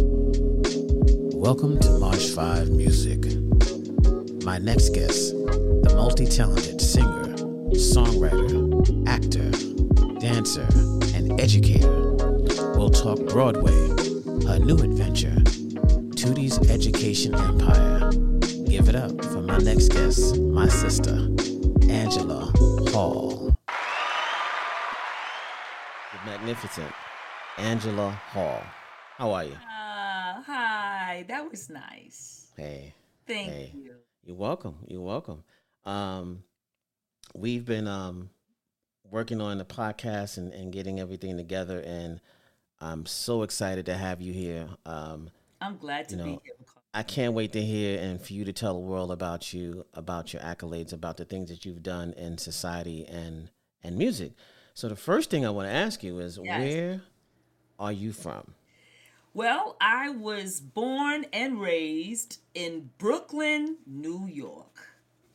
Welcome to March 5 Music. My next guest, the multi talented singer, songwriter, actor, dancer, and educator, will talk Broadway, a new adventure, Tootie's Education Empire. Give it up for my next guest, my sister, Angela Hall. The magnificent Angela Hall. How are you? That was nice. Hey. Thank Hey. you. You're welcome. You're welcome. Um, we've been um, working on the podcast and, and getting everything together, and I'm so excited to have you here. Um, I'm glad to You be here. I can't wait to hear and for you to tell the world about you, about your accolades, about the things that you've done in society and and music. So the first thing I want to ask you is, Yes. where are you from? Well, I was born and raised in Brooklyn, New York.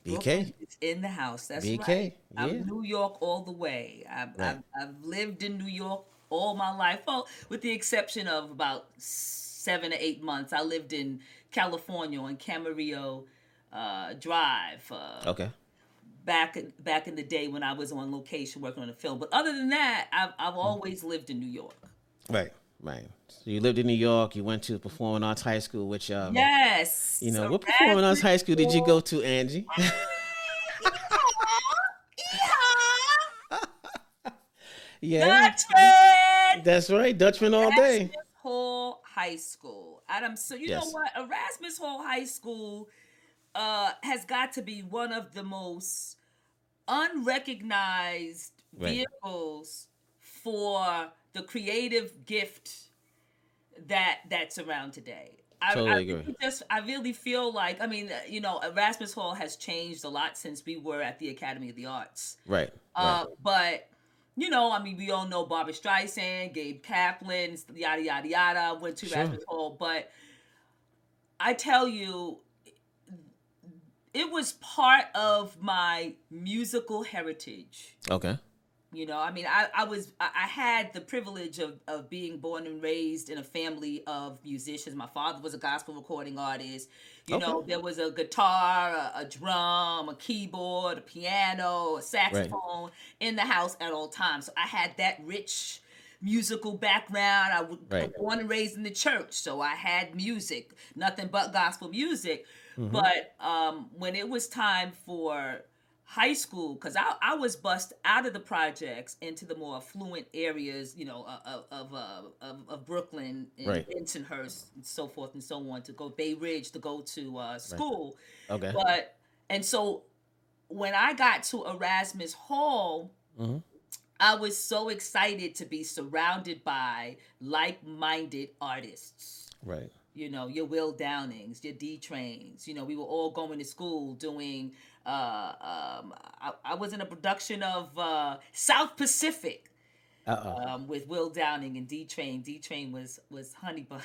BK? Is in the house. That's BK, right. yeah. I'm New York all the way. I've, Right. I've, I've lived in New York all my life. Well, with the exception of about seven or eight months, I lived in California on Camarillo uh, Drive. Uh, Okay. back back in the day when I was on location working on a film. But other than that, I've Mm. I've always lived in New York. Right. Right. So you lived in New York. You went to Performing Arts High School, which um, Yes. You know, So what performing arts high school did you go to, Angie? yeah, Dutchman. that's right, Dutchman all day. Erasmus Hall High School. Adam, so you know what? Erasmus Hall High School uh, has got to be one of the most unrecognized Right. vehicles for the creative gift that that's around today. I, Totally I agree. really just I really feel like I mean you know Erasmus Hall has changed a lot since we were at the Academy of the Arts. Right, Uh, right, but you know, I mean, we all know Barbra Streisand, Gabe Kaplan, yada yada yada. Went to Sure. Erasmus Hall, but I tell you, it was part of my musical heritage. okay, You know, I mean, I, I was I had the privilege of, of being born and raised in a family of musicians. My father was a gospel recording artist. You know, there was a guitar, a, a drum, a keyboard, a piano, a saxophone in the house at all times. So I had that rich musical background. I was Right. born and raised in the church, so I had music, nothing but gospel music. Mhm. But um, when it was time for high school, because I, I was bussed out of the projects into the more affluent areas, you know, uh, of of, uh, of, of Brooklyn and Right. Bensonhurst and so forth and so on to go Bay Ridge to go to uh, school. okay, But and so when I got to Erasmus Hall, hmm I was so excited to be surrounded by like-minded artists right, you know, your Will Downings, your D Trains. You know, we were all going to school doing. Uh, um, I, I was in a production of uh, South Pacific um, with Will Downing and D Train. D Train was was Honey Bun,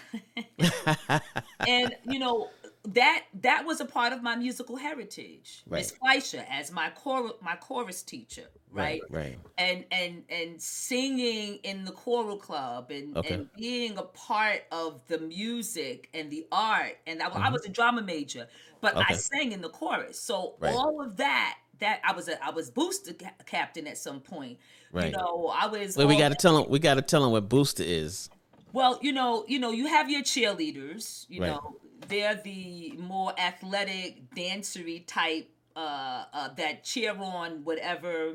and you know that that was a part of my musical heritage. Miss Fleischer as my chor- my chorus teacher, right? right, right, and and and singing in the choral club and, Okay. and being a part of the music and the art and I, I Mhm. was a drama major but i sang in the chorus so Right. all of that that i was a i was booster ca- captain at some point right. you know i was Well, we got to tell them. We got to tell them what Booster is. well, you know, you know, you have your cheerleaders. You Right. know, they're the more athletic, dancery type uh, uh, that cheer on whatever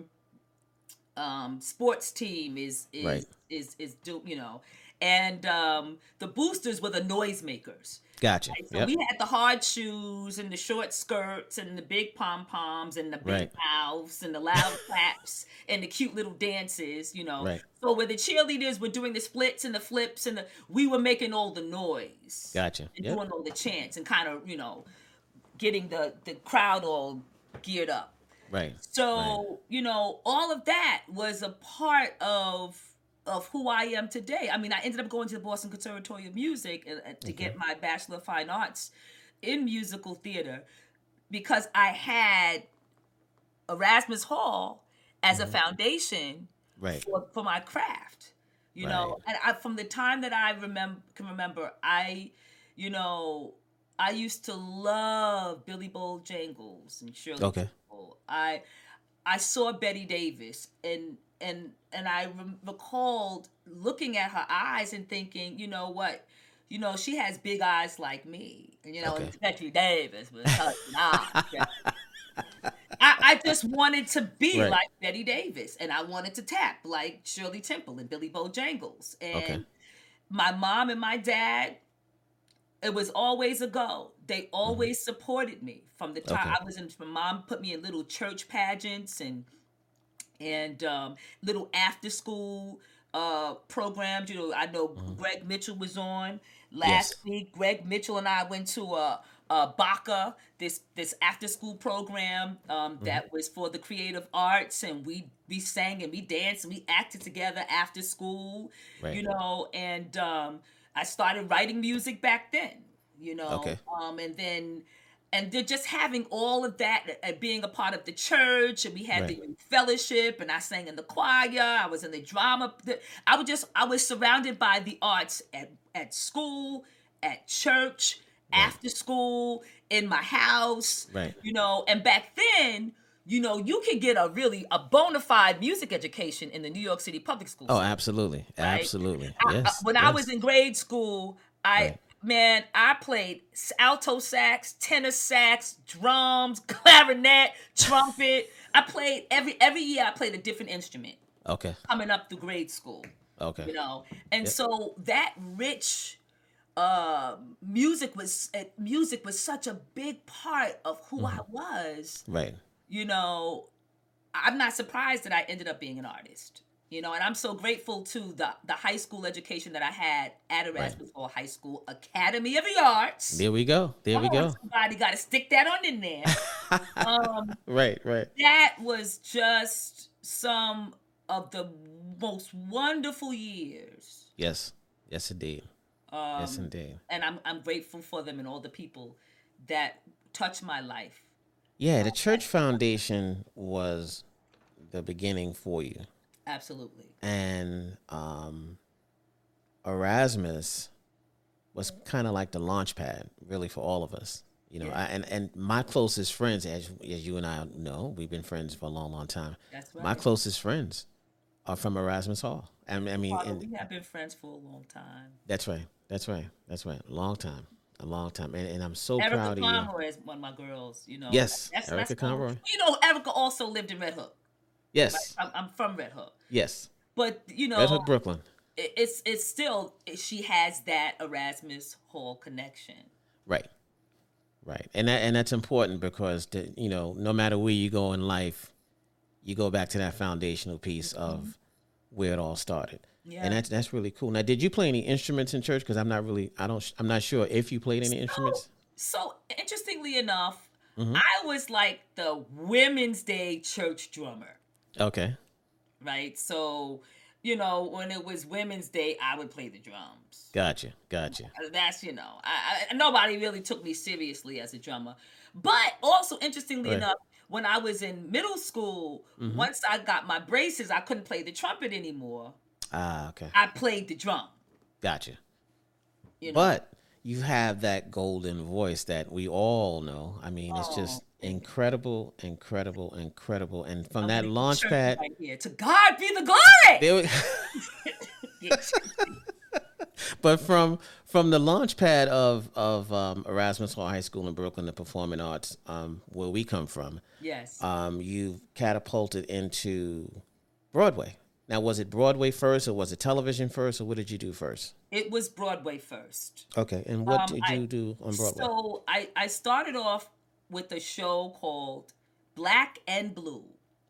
um, sports team is is Right. is is do you know, and um, the boosters were the noisemakers. Gotcha. Right? So Yep. we had the hard shoes and the short skirts and the big pom poms and the big Right. mouths and the loud claps and the cute little dances, you know. Right. So where the cheerleaders were doing the splits and the flips and the we were making all the noise Gotcha. and Yep. doing all the chants and kind of, you know, getting the the crowd all geared up. Right. So, you know, all of that was a part of of who I am today. I mean, I ended up going to the Boston Conservatory of Music and, and to get my Bachelor of Fine Arts in musical theater because I had Erasmus Hall as a Mhm. foundation Right. for, for my craft. You know, and I, from the time that I remember can remember, I, you know, I used to love Billy Bojangles and Shirley. Okay. I I saw Bette Davis and and and I re- recalled looking at her eyes and thinking, you know what, you know she has big eyes like me, and you know Okay. Bette Davis was her eyes. I, I just wanted to be Right. like Bette Davis, and I wanted to tap like Shirley Temple and Billy Bojangles, and Okay. my mom and my dad. It was always a go. They always supported me from the time Mm-hmm. Okay. I was in. My mom put me in little church pageants and and um, little after school uh, programs. You know, I know Greg Mitchell was on last Mm-hmm. Yes. week. Greg Mitchell and I went to a, a BACA, this this after school program um, Mm-hmm. that was for the creative arts, and we we sang and we danced and we acted together after school. Right. You know, and um, I started writing music back then. You know, Okay. um, and then and they're just having all of that and being a part of the church and we had the Right. youth fellowship and i sang in the choir i was in the drama i was just i was surrounded by the arts at, at school at church after school in my house Right. you know and back then you know you could get a really a bona fide music education in the new york city public schools Oh, absolutely, Right. absolutely. I- I- Yes. when I was in grade school, I Right. Man, I played alto sax, tenor sax, drums, clarinet, trumpet. I played every every year. I played a different instrument okay, coming up through grade school. okay, You know, and Yep. so that rich uh, music was uh, music was such a big part of who I Mm-hmm. was right. you know, I'm not surprised that I ended up being an artist. You know, and I'm so grateful to the the high school education that I had at Erasmus Hall High School Academy of the Arts. There we go. There we on, go. Somebody got to stick that on in there. um, right, right. that was just some of the most wonderful years. Yes, yes, indeed. Um, yes, indeed. and I'm I'm grateful for them and all the people that touched my life. Yeah, the church foundation was the beginning for you, Absolutely. and um, Erasmus was kind of like the launch pad, really, for all of us. You know, Yeah. I, and and my closest friends, as as you and I know, we've been friends for a long, long time. That's right. My closest friends are from Erasmus Hall. I mean, I mean, Father, and we have been friends for a long time. that's right, that's right, that's right. A long time, a long time, and, and I'm so Erica proud of you. Conroy is one of my girls. You know. Yes, Erica cool. Conroy. You know, Erica also lived in Red Hook. Yes, I'm, I'm from Red Hook, yes. but you know, Red Hook, Brooklyn. it's it's still she has that Erasmus Hall connection. Right. Right. And that and that's important because the, you know, no matter where you go in life, you go back to that foundational piece of where it all started. Yeah. And that's that's really cool. Now, did you play any instruments in church because I'm not really I don't I'm not sure if you played any instruments. So interestingly enough, Mm-hmm. I was like the Women's Day church drummer, Okay. right? So, you know, when it was Women's Day, I would play the drums. Gotcha. Gotcha. that's you know I, I nobody really took me seriously as a drummer but also interestingly Right. enough when i was in middle school Mhm. once i got my braces i couldn't play the trumpet anymore Ah, okay. i played the drum Gotcha. you know But you have that golden voice that we all know. I mean, it's just Oh. Incredible, incredible, incredible. And from I'm that launch pad, right here. to god be the glory we- but from from the launch pad of of um, Erasmus Hall High School in Brooklyn, the performing arts, um, where we come from, yes um, you catapulted into Broadway. Now, was it Broadway first, or was it television first, or what did you do first? it was broadway first Okay, and what Um, did I- you do on Broadway? so i i started off with a show called black and blue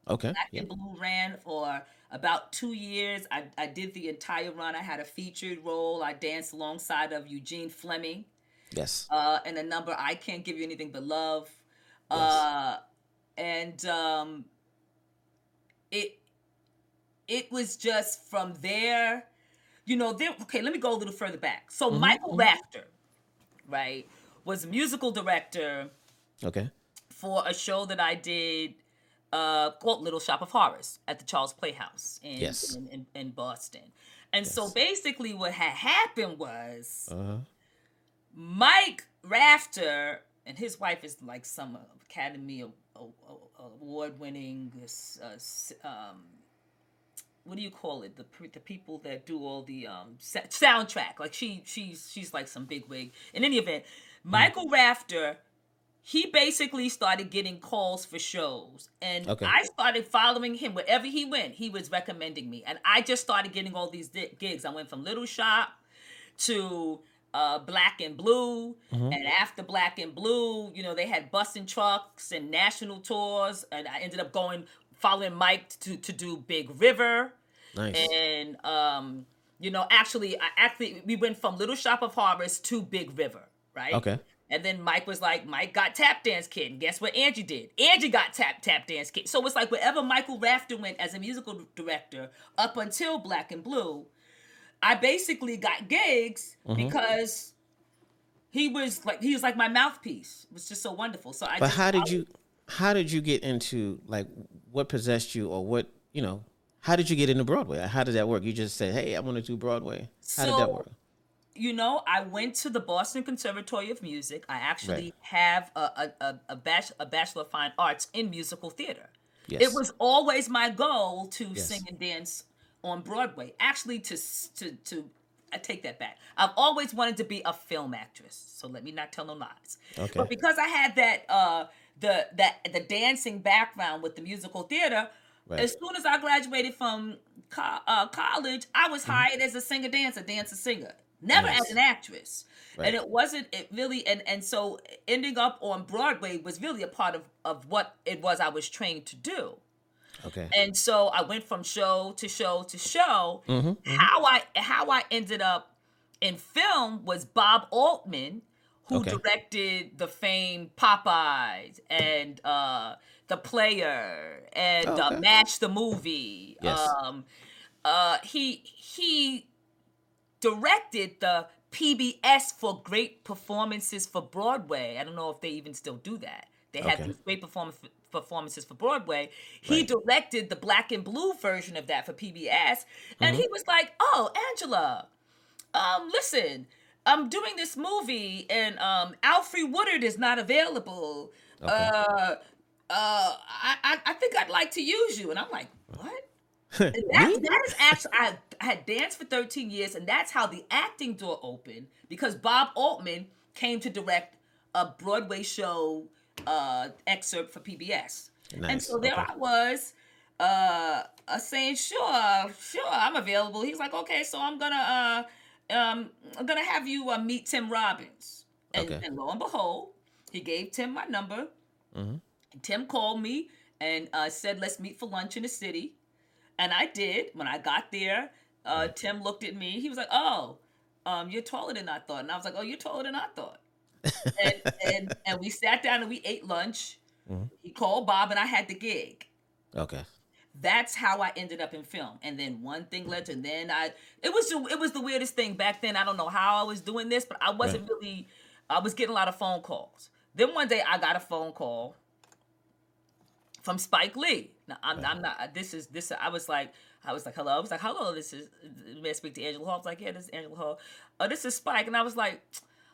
okay, Black yeah, and Blue ran for about two years. I, I did the entire run. I had a featured role. I danced alongside of Eugene Fleming yes, uh, and a number I Can't Give You Anything But Love. Uh, and um, it it was just from there, you know, there okay, let me go a little further back. So Mhm, Michael mhm. Rafter, right, was a musical director okay, for a show that I did uh, called Little Shop of Horrors at the Charles Playhouse in, Yes. in, in, in Boston. And so basically, what had happened was Uh-huh. Mike Rafter and his wife is like some Academy Award winning, um, what do you call it? The the people that do all the um sa- soundtrack. Like she she's she's like some big wig. In any event, Michael Rafter, he basically started getting calls for shows, and Okay. I started following him wherever he went. He was recommending me, and I just started getting all these di- gigs. I went from Little Shop to uh, Black and Blue, and after Black and Blue, you know, they had busing trucks and national tours, and I ended up going following Mike to to do Big River, Nice. and um, you know, actually, I actually we went from Little Shop of Horrors to Big River, right? Okay. And then Mike was like, Mike got tap dance kid, and guess what Angie did? Angie got tap tap dance kid. So it's like wherever Michael Rafter went as a musical director up until Black and Blue, I basically got gigs Mm-hmm. because he was like he was like my mouthpiece. It was just so wonderful. So I But just how did followed- you how did you get into like what possessed you or what, you know, how did you get into Broadway? How did that work? You just said, "Hey, I want to do Broadway." How did that work? You know, I went to the Boston Conservatory of Music. I actually Right. have a a, a, a, bach- a Bachelor of Fine Arts in musical theater. Yes. It was always my goal to Yes. sing and dance on Broadway. Actually, to to to I take that back. I've always wanted to be a film actress. So let me not tell no lies. Okay. But because I had that uh the that the dancing background with the musical theater, Right. as soon as I graduated from co- uh, college, I Mm-hmm. was hired as a singer dancer, dancer singer. Never Nice. as an actress. Right. And it wasn't it really and and so ending up on Broadway was really a part of of what it was I was trained to do. Okay. And so I went from show to show to show. Mm-hmm, How I how I ended up in film was Bob Altman, who Okay. directed the famed Popeyes and uh, The Player and Oh, okay. uh, MASH the Movie. Yes. Um, uh, he he directed the PBS for great performances for Broadway. I don't know if they even still do that. They had Okay. these great perform- performances for Broadway. He Right. directed the black and blue version of that for PBS, and Mm-hmm. he was like, "Oh, Angela, um, listen." I'm doing this movie and um Alfre Woodard is not available. Uh uh I, I I think I'd like to use you. And I'm like, what? That, that is actually I, I had danced for 13 years and that's how the acting door opened because bob altman came to direct a broadway show uh excerpt for pbs and so there okay. i was uh, uh saying sure sure i'm available he's like okay so i'm gonna uh um i'm gonna have you uh, meet tim robbins and, Okay. and lo and behold he gave tim my number Mhm. Tim called me and uh, said, let's meet for lunch in the city. And I did. When I got there, uh, Tim looked at me. He was like, oh, um, you're taller than I thought. And I was like, oh, you're taller than I thought. and, and, and we sat down and we ate lunch. Mm-hmm. He called Bob and I had the gig. Okay. That's how I ended up in film. And then one thing led to and then I it was it was the weirdest thing back then. I don't know how I was doing this, but I wasn't really I was getting a lot of phone calls. Then one day I got a phone call from Spike Lee. Now I'm, I'm not. This is this. I was like, I was like, hello. I was like, hello. This is. May I speak to Angela Hall? I was like, yeah, this is Angela Hall. Oh, this is Spike. And I was like,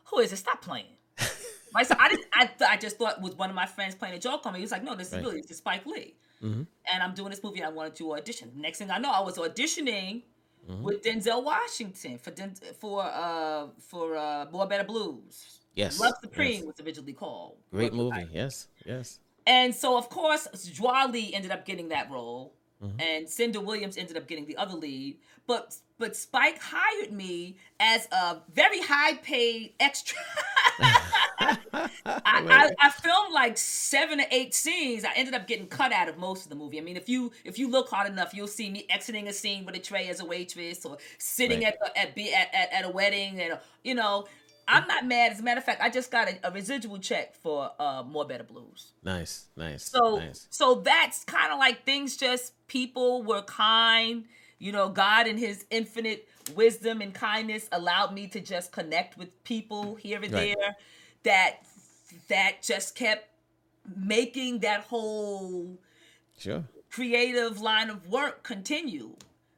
who is it? Stop playing. Right, so I didn't. I, th- I just thought it was one of my friends playing a joke on me. He was like, no, this is really this is Spike Lee. Mm-hmm. And I'm doing this movie. I wanted to audition. Next thing I know, I was auditioning Mm-hmm. with Denzel Washington for Den- for uh for uh Mo' Better Blues. Yes, Love Supreme yes. was originally called. Great movie. Yes. Yes. And so, of course, Joie Lee ended up getting that role, Mm-hmm. and Cynda Williams ended up getting the other lead. But but Spike hired me as a very high paid extra. I, I, I filmed like seven or eight scenes. I ended up getting cut out of most of the movie. I mean, if you if you look hard enough, you'll see me exiting a scene with a tray as a waitress, or sitting Right. at, at at, at at a wedding, and you know. I'm not mad. As a matter of fact, I just got a, a residual check for uh, Mo' Better Blues. Nice. Nice. So nice. so that's kind of like things just people were kind. You know, God in his infinite wisdom and kindness allowed me to just connect with people here and Right. there that that just kept making that whole Sure. creative line of work continue,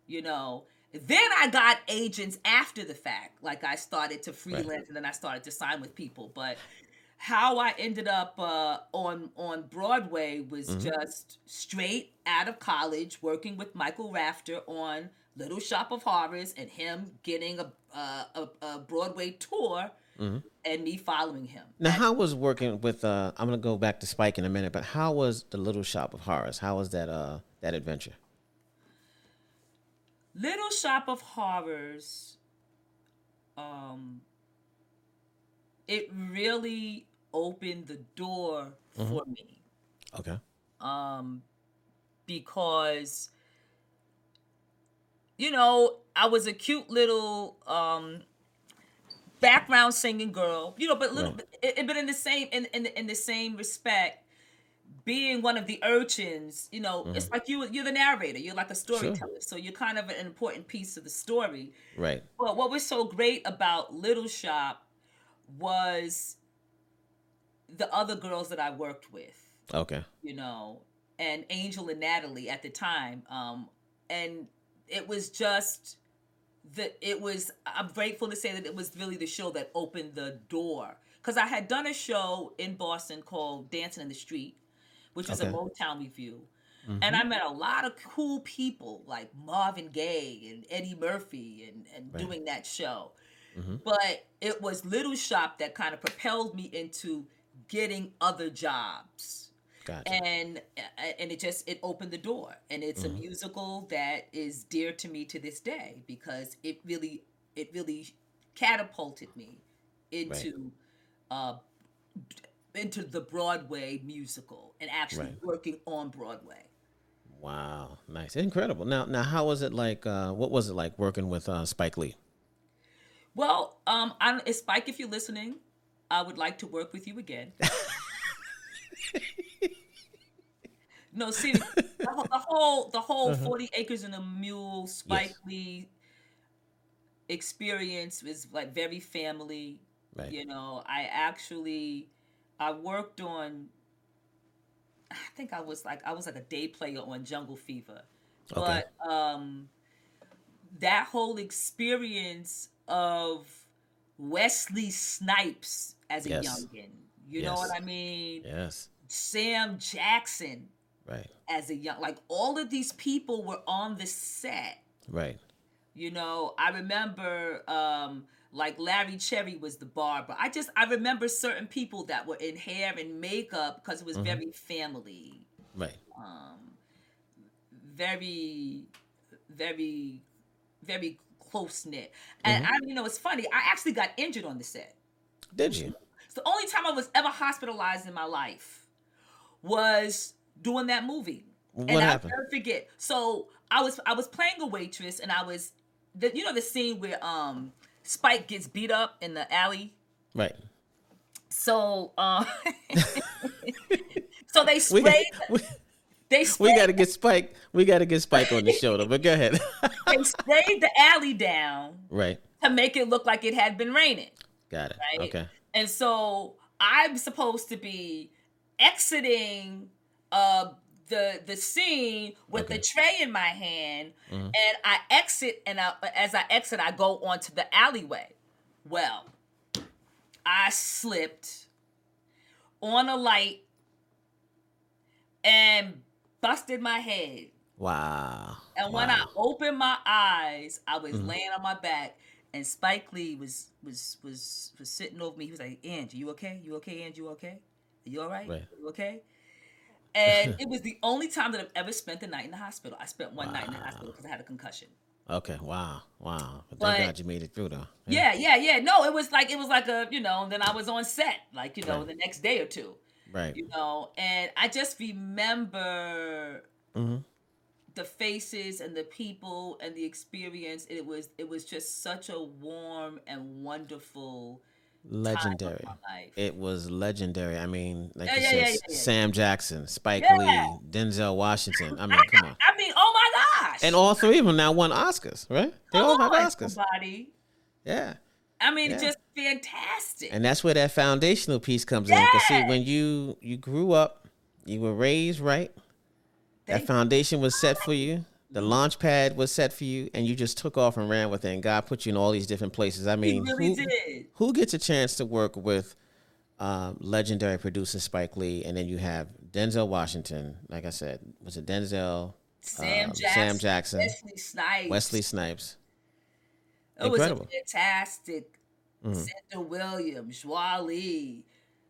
you know. Then I got agents after the fact. Like I started to freelance right. and then I started to sign with people. But how I ended up uh, on on Broadway was mm-hmm. just straight out of college, working with Michael Rafter on Little Shop of Horrors, and him getting a a, a Broadway tour, mm-hmm. and me following him. Now, how was working with? Uh, I'm gonna go back to Spike in a minute, but how was the Little Shop of Horrors? How was that uh, that adventure? Little Shop of Horrors, um, it really opened the door mm-hmm. for me. Okay. Um, because you know I was a cute little um background singing girl, you know, but little, right. but, but in the same in, in in the same respect, being one of the urchins, you know, mm-hmm. it's like you you're the narrator, you're like a storyteller, sure. so you're kind of an important piece of the story. Right. But what was so great about Little Shop was the other girls that I worked with. Okay. You know, and Angel and Natalie at the time, um, and it was just that it was. I'm grateful to say that it was really the show that opened the door because I had done a show in Boston called Dancing in the Street which was okay. a Motown review. Mm-hmm. And I met a lot of cool people like Marvin Gaye and Eddie Murphy and, and right. doing that show. Mm-hmm. But it was Little Shop that kind of propelled me into getting other jobs. Gotcha. And and it just it opened the door. And it's mm-hmm. a musical that is dear to me to this day because it really it really catapulted me into right. uh into the Broadway musical and actually right. working on Broadway. Wow, nice, incredible. Now, now, how was it like? Uh, what was it like working with uh, Spike Lee? Well, um, I'm Spike. If you're listening, I would like to work with you again. no, see, the, the whole the whole uh-huh. Forty Acres and a Mule Spike yes. Lee experience was like very family. Right. You know, I actually I worked on. I think I was like I was like a day player on Jungle Fever, okay. but um, that whole experience of Wesley Snipes as a yes. youngin, you yes. know what I mean? Yes. Sam Jackson, right? As a young, like all of these people were on the set, right? You know, I remember um, like Larry Cherry was the barber. I just I remember certain people that were in hair and makeup because it was mm-hmm. very family. Right. Um very very very close knit. And mm-hmm. I you know it's funny, I actually got injured on the set. Did you? It's the only time I was ever hospitalized in my life was doing that movie. What and happened? I'll never forget. So I was I was playing a waitress and I was the you know the scene where um Spike gets beat up in the alley. Right. So, uh, so they sprayed. We, we, they sprayed, we got to get Spike. We got to get Spike on the shoulder. But go ahead. they sprayed the alley down. Right. To make it look like it had been raining. Got it. Right? Okay. And so I'm supposed to be exiting uh the the scene with okay. the tray in my hand, mm-hmm. and I exit, and I, as I exit, I go onto the alleyway. Well, I slipped on a light and busted my head. Wow. And wow. when I opened my eyes, I was mm-hmm. laying on my back, and Spike Lee was was was was sitting over me. He was like, "Angie, you okay? You okay, Angie? You okay? Are you all right? right. You okay?" And it was the only time that I've ever spent the night in the hospital. I spent one wow. night in the hospital because I had a concussion. Okay. Wow. Wow. But thank God you made it through though. Yeah. yeah. Yeah. No, it was like it was like a you know. And then I was on set like you know right. the next day or two. Right. You know, and I just remember mm-hmm. the faces and the people and the experience. It was it was just such a warm and wonderful legendary. It was legendary. I mean, like yeah, you yeah, said, yeah, Sam Jackson, Spike Lee, Denzel Washington. I mean, come on. I mean, oh my gosh! And all three of them now won Oscars, right? They all have Oscars. Somebody. Yeah. I mean, just fantastic. And that's where that foundational piece comes in. Because see, when you you grew up, you were raised right. Thank that foundation was set for you. The launch pad was set for you, and you just took off and ran with it. And God put you in all these different places. I mean, really who, did. who gets a chance to work with um, legendary producer Spike Lee, and then you have Denzel Washington. Like I said, was it Denzel? Sam um, Jackson, Sam Jackson, Wesley Snipes. Wesley Snipes. It Incredible. was a fantastic. Mhm. Williams, Joie Lee.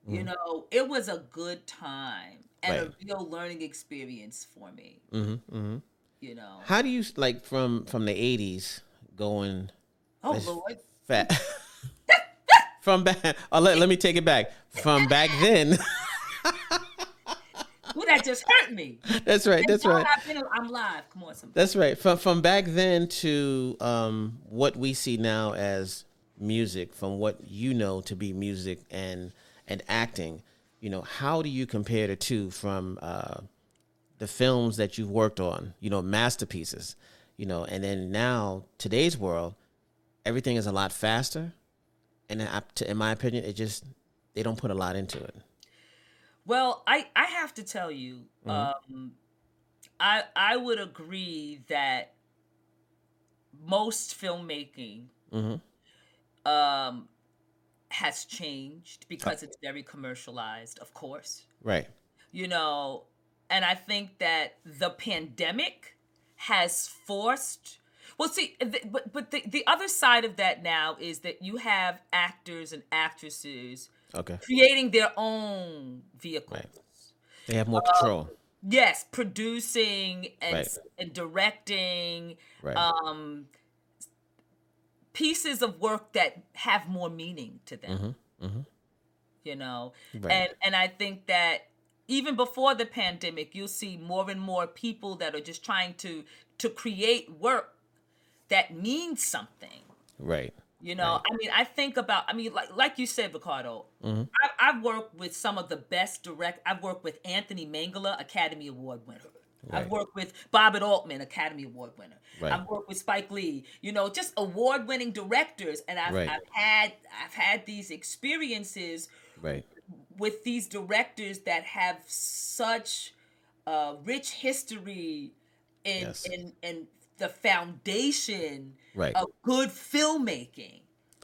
You Mhm. know, it was a good time and Right. a real learning experience for me. hmm hmm You know. How do you like from from the '80s going Oh Lord. fat? from back, oh, let, let me take it back. From back then, Ooh, that just hurt me. that's right. That's And right. Been- I'm live. Come on, somebody. That's right. From from back then to um, what we see now as music, from what you know to be music and and acting, you know, how do you compare the two from uh, the films that you've worked on, you know, masterpieces, you know, and then now today's world, everything is a lot faster, and I, to, in my opinion, it just they don't put a lot into it. Well, I I have to tell you, Mm-hmm. um, I I would agree that most filmmaking hmm um, has changed because it's very commercialized, of course. Right. You know, and I think that the pandemic has forced. Well, see, th- but but the, the other side of that now is that you have actors and actresses Okay. creating their own vehicles. Right. They have more control. Yes, producing and Right. and directing Right. um pieces of work that have more meaning to them. hmm hmm You know, and and I think that even before the pandemic, you'll see more and more people that are just trying to to create work that means something. Right. You know, I mean, I think about, I mean, like like you said, Ricardo, Mhm. I, I've worked with some of the best direct. I've worked with Anthony Minghella, Academy Award winner. Right. I've worked with Bobbit Altman, Academy Award winner. Right. I've worked with Spike Lee. You know, just award-winning directors, and I've, Right. I've had I've had these experiences Right. With these directors that have such uh, rich history in Yes. the foundation Right. of good filmmaking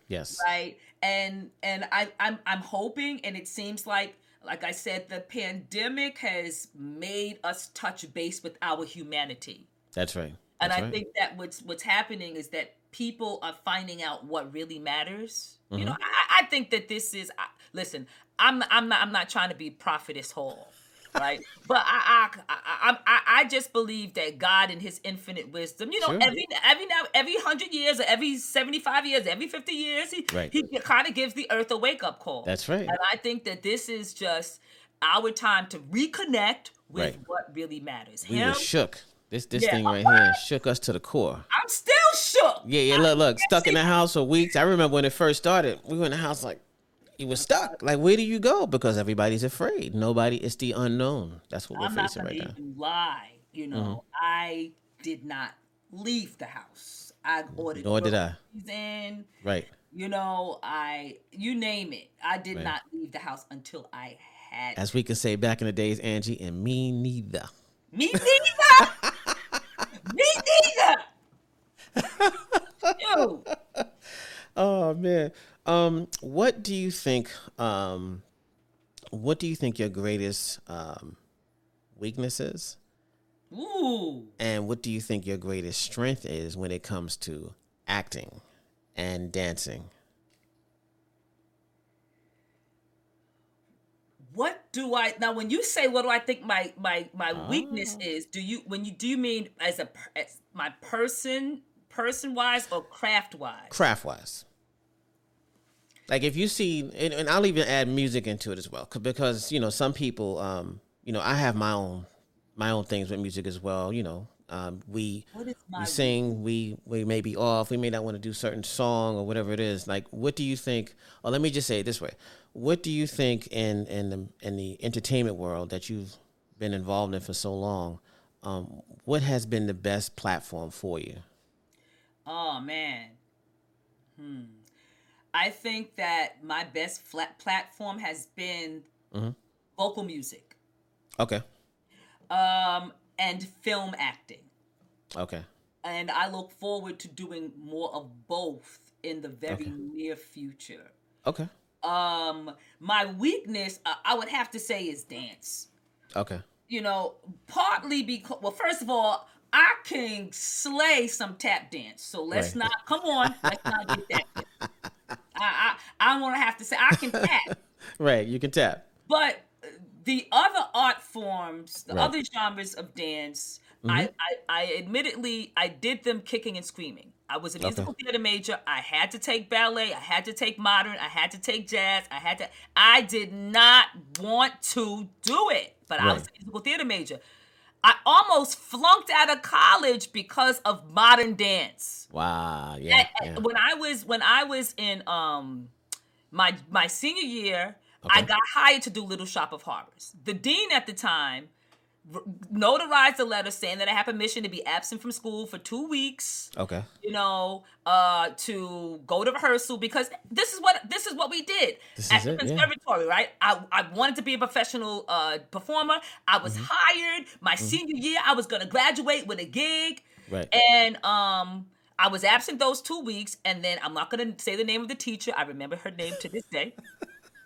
Yes. right and and I, i'm i'm hoping and it seems like like i said the pandemic has made us touch base with our humanity That's right. and i right. think that what's what's happening is that people are finding out what really matters you know I, I think that this is I, listen i'm i'm not i'm not trying to be prophetess hall right but I, I i i i just believe that god in his infinite wisdom you know Sure. every every now every 100 years or every 75 years every 50 years he, Right. he kind of gives the earth a wake up call That's right. and i think that this is just our time to reconnect with Right. what really matters We him were shook. This this Yeah. thing right here shook us to the core. i'm still shook Yeah, yeah. Look, look. Stuck in the house for weeks. I remember when it first started. We were in the house like you were stuck. Like where do you go? Because everybody's afraid. Nobody. It's the unknown. That's what we're I'm not facing right now. Mm-hmm. lie. You know, I did not leave the house. I ordered Nor did I. in. Right. You know, I you name it. I did Right. not leave the house until I had As we could say back in the days, Angie, and me neither. me neither. me neither. Ew. Oh man. Um, what do you think? Um, what do you think your greatest um, weakness is? Ooh. And what do you think your greatest strength is when it comes to acting and dancing? What do I now? When you say what do I think my my my weakness Oh. is? Do you when you do you mean as a as my person person wise or craft wise? Craft wise. Like if you see, and, and I'll even add music into it as well, 'cause- because you know some people, um, you know, I have my own my own things with music as well. You know, um, we What is my we sing, we we may be off, we may not want to do certain song or whatever it is. Like, what do you think? Or let me just say it this way: What do you think in in the in the entertainment world that you've been involved in for so long? Um, what has been the best platform for you? Oh man. Hmm. I think that my best flat platform has been Mhm. vocal music Okay, um, and film acting. Okay. And I look forward to doing more of both in the very Okay. near future. Okay. Um, my weakness, uh, I would have to say, is dance. Okay. You know, partly because, well, first of all, I can slay some tap dance. So let's Right. not, come on, let's not get that. I, I, I want to have to say, I can tap. Right. You can tap. But uh, the other art forms, the Right. other genres of dance, I, mm-hmm. I, I admittedly I did them kicking and screaming. I was a Okay. musical theater major. I had to take ballet. I had to take modern. I had to take jazz. I had to. I did not want to do it, but I was a musical theater major. I almost flunked out of college because of modern dance. Wow. Yeah. At- yeah. When I was when I was in um my my senior year, I got hired to do Little Shop of Horrors. The dean at the time notarized a letter saying that I have permission to be absent from school for two weeks. Okay. You know, uh, to go to rehearsal because this is what this is what we did This at is the it, yeah. conservatory, right? I, I wanted to be a professional uh, performer. I was Mm-hmm. hired my senior year. I was gonna graduate with a gig. Right. And um, I was absent those two weeks, and then I'm not gonna say the name of the teacher. I remember her name to this day.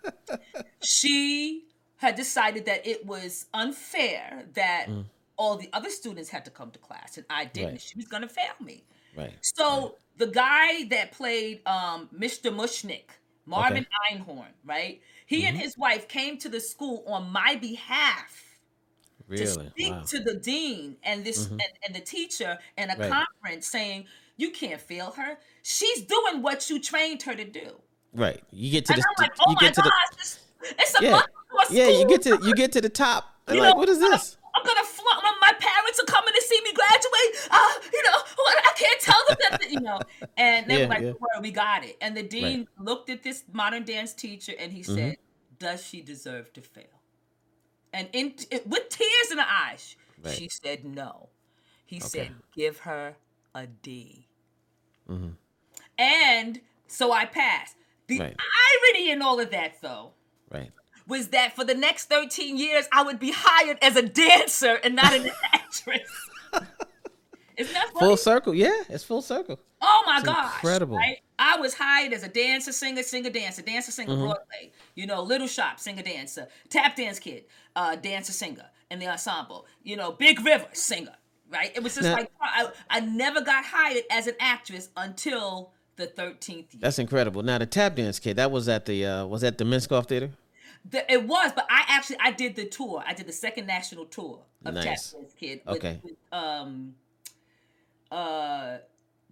she had decided that it was unfair that mm. all the other students had to come to class and I didn't. Right. She was gonna fail me. Right. So the guy that played um, Mr. Mushnick, Marvin Einhorn, right? He and mm-hmm. his wife came to the school on my behalf to speak Wow. to the dean and this mm-hmm. and, and the teacher in a Right. conference saying you can't fail her she's doing what you trained her to do Right. You get to and the. i'm like oh you my get to gosh the. this, it's a Yeah. Yeah. You get to you get to the top. And You like, know, what is this? I'm gonna flunk. My, my parents are coming to see me graduate. Uh, you know, what- I can't tell them that. You know, and they Yeah, were like, yeah. "Don't we got it." And the dean looked at this modern dance teacher and he Mm-hmm. said, "Does she deserve to fail?" And in with tears in her eyes, Right. she said, "No." He Okay. said, "Give her a D." Mm-hmm. And so I passed. The Right. irony in all of that, though, Right. Was that for the next 13 years, I would be hired as a dancer and not an actress. Isn't that funny? Full circle. Yeah. It's full circle. oh my it's gosh. incredible. Right? I was hired as a dancer, singer, singer, dancer, dancer, singer, Mm-hmm. Broadway. You know, Little Shop, singer, dancer, tap dance kid, uh, dancer, singer in the ensemble. You know, Big River, singer. Right? It was just Now- like I, I never got hired as an actress until the 13th year. That's incredible. Now the tap dance kid. That was at the. uh Was at the Minskoff Theater. The, it was, but I actually I did the tour. I did the second national tour of Nice. Tap Dance Kid. With, Okay. with, um. Uh,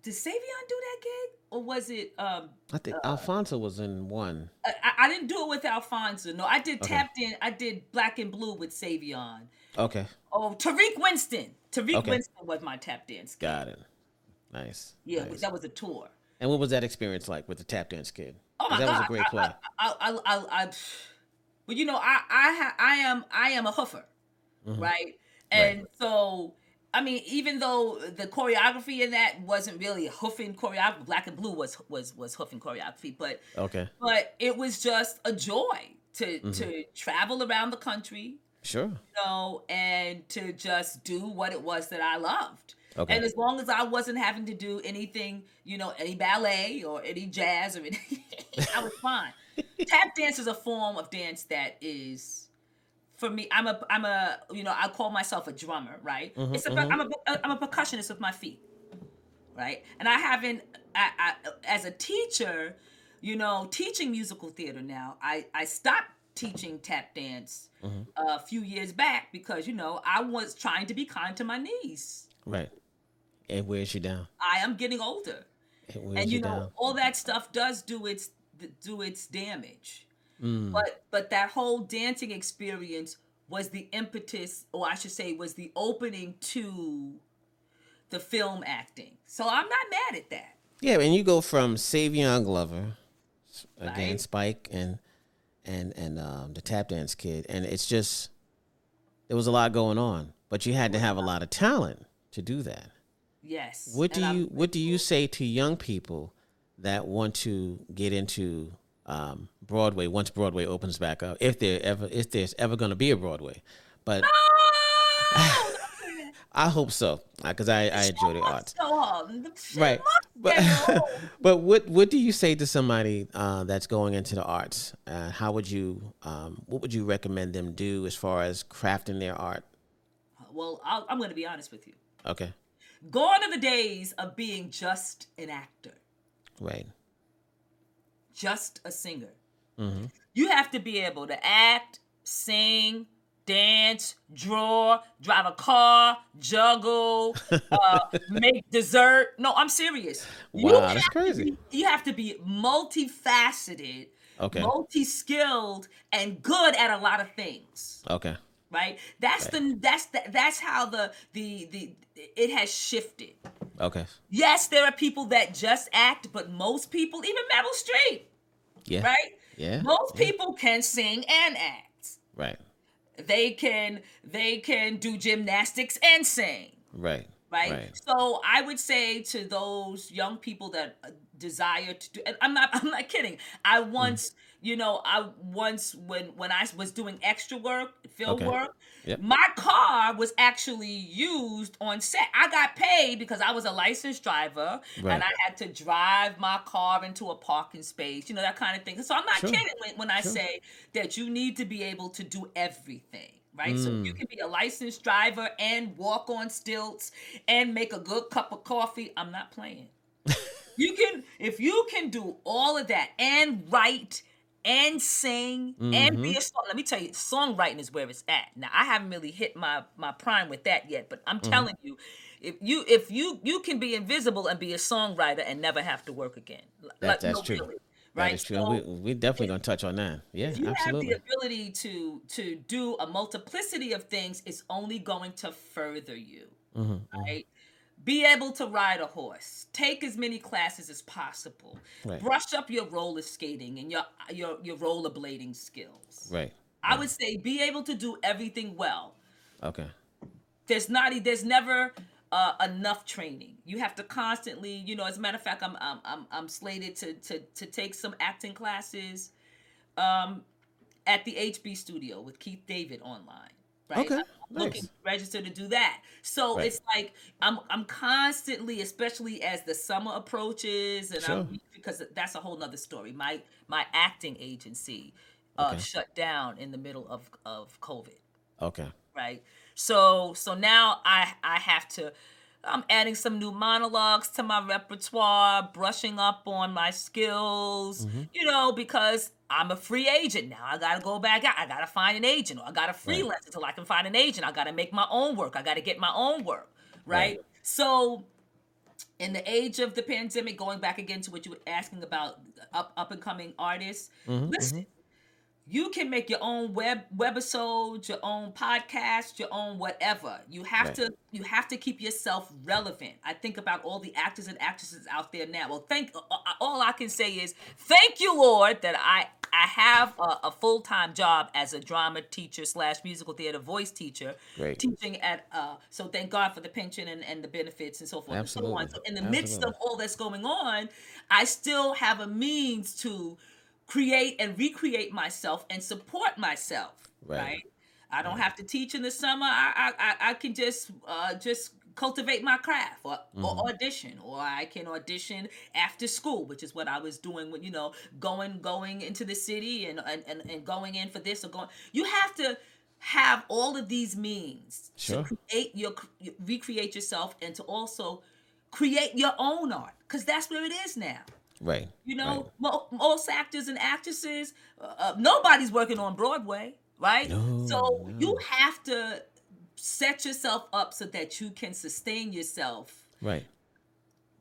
did Savion do that gig, or was it? Um, I think Alfonso was in one. I, I- didn't do it with Alfonso. No, I did Okay. tapped in. I did Black and Blue with Savion. Okay. Oh, Tariq Winston. Tariq Okay. Winston was my tap dance. Kid. Got it. Nice. Yeah, nice. that was a tour. And what was that experience like with the tap dance kid? Oh my that god! was a great play. I, I, I, I, I, well, you know, I, I, ha, I am, I am a hoofer, Mm-hmm. right? And so, I mean, even though the choreography in that wasn't really hoofing choreography, Black and Blue was was was hoofing choreography, but okay. but it was just a joy to Mm-hmm. to travel around the country, Sure. you know, and to just do what it was that I loved. Okay. And as long as I wasn't having to do anything, you know, any ballet or any jazz or anything, I was fine. Tap dance is a form of dance that is, for me, I'm a, I'm a, you know, I call myself a drummer, right? Mm-hmm, it's a, I'm a, I'm a percussionist with my feet, right? And I haven't, I, I, as a teacher, you know, teaching musical theater now, I, I stopped teaching tap dance Mm-hmm. a few years back because, you know, I was trying to be kind to my niece. Right. It wears you down. I am getting older, and you, you know down. all that stuff does do its do its damage. Mm. But but that whole dancing experience was the impetus, or I should say, was the opening to the film acting. So I'm not mad at that. Yeah, and you go from Savion Glover, again Right. Spike, and and and um, the tap dance kid, and it's just there was a lot going on, but you had to have a lot of talent to do that. Yes. What do and I'm you What do you say to young people that want to get into um, Broadway once Broadway opens back up? If there ever if there's ever going to be a Broadway, but Oh! I hope so, because I, I enjoy the arts. Right, but but what what do you say to somebody uh, that's going into the arts? Uh, how would you um, what would you recommend them do as far as crafting their art? well, I'll, I'm going to be honest with you. Okay, Gone are the days of being just an actor, right, just a singer. hmm You have to be able to act, sing, dance, draw, drive a car, juggle, uh, make dessert. No, I'm serious. You Wow, that's have to crazy. be- you have to be multifaceted, okay, multi-skilled, and good at a lot of things. okay, Right? That's the that's the, that's how the the the it has shifted. okay, Yes, there are people that just act, but most people, even Meryl Streep, yeah, right? yeah, Most yeah. people can sing and act. right, They can they can do gymnastics and sing, right, right? right, So I would say to those young people that uh, desire to do and I'm not I'm not kidding. I Mm. once, you know, I once when when I was doing extra work, field Okay. work, Yep. my car was actually used on set. I got paid because I was a licensed driver Right. and I had to drive my car into a parking space, you know, that kind of thing. So I'm not Sure. kidding when, when I Sure. say that you need to be able to do everything. Right, so you Mm. can be a licensed driver and walk on stilts and make a good cup of coffee. I'm not playing. you can, if you can do all of that and write and sing and be Mhm. a song. Let me tell you, songwriting is where it's at. Now I haven't really hit my my prime with that yet, but I'm Mm-hmm. telling you, if you if you you can be invisible and be a songwriter and never have to work again. That- like, that's no, true. really, right? is true. So- and we're definitely gonna touch on that. Yeah, you absolutely. have the ability to to do a multiplicity of things, it's only going to further you, hmm right? Be able to ride a horse. Take as many classes as possible. Right. Brush up your roller skating and your your your rollerblading skills. Right. I would say be able to do everything well. Okay. There's not there's never uh, enough training. You have to constantly, you know. As a matter of fact, I'm I'm I'm, I'm slated to to to take some acting classes, um, at the HB Studio with Keith David online. Right. Okay, looking nice. to register to do that. So Right. it's like I'm I'm constantly, especially as the summer approaches, and Sure. I'm because that's a whole nother story. My my acting agency uh, Okay. shut down in the middle of of COVID Okay. right so so now i i have to i'm adding some new monologues to my repertoire brushing up on my skills Mm-hmm. you know because i'm a free agent. Now i gotta go back out. I gotta find an agent or i gotta freelance until i can find an agent. I gotta make my own work. I gotta get my own work right, Right. so in the age of the pandemic going back again to what you were asking about up up and coming artists Mhm, listen you can make your own web webisodes, your own podcast, your own whatever. You have Right. to you have to keep yourself relevant. I think about all the actors and actresses out there now. Well, thank uh, uh, all I can say is thank you, Lord, that I I have a, a full time job as a drama teacher slash musical theater voice teacher, Great. teaching at. Uh, so thank God for the pension and, and the benefits and so forth and so on. Absolutely. So in the midst of all that's going on, I still have a means to create and recreate myself and support myself. Right. Right. I don't have to teach in the summer. I I, I, I can just uh, just cultivate my craft or, Mm-hmm. or audition or I can audition after school, which is what I was doing when you know, going going into the city and and, and, and going in for this or going you have to have all of these means Sure. to create your recreate yourself and to also create your own art because that's where it is now. Right. You know, Right. mo- most actors and actresses, uh, uh, nobody's working on Broadway, right? No, so no. you have to set yourself up so that you can sustain yourself Right.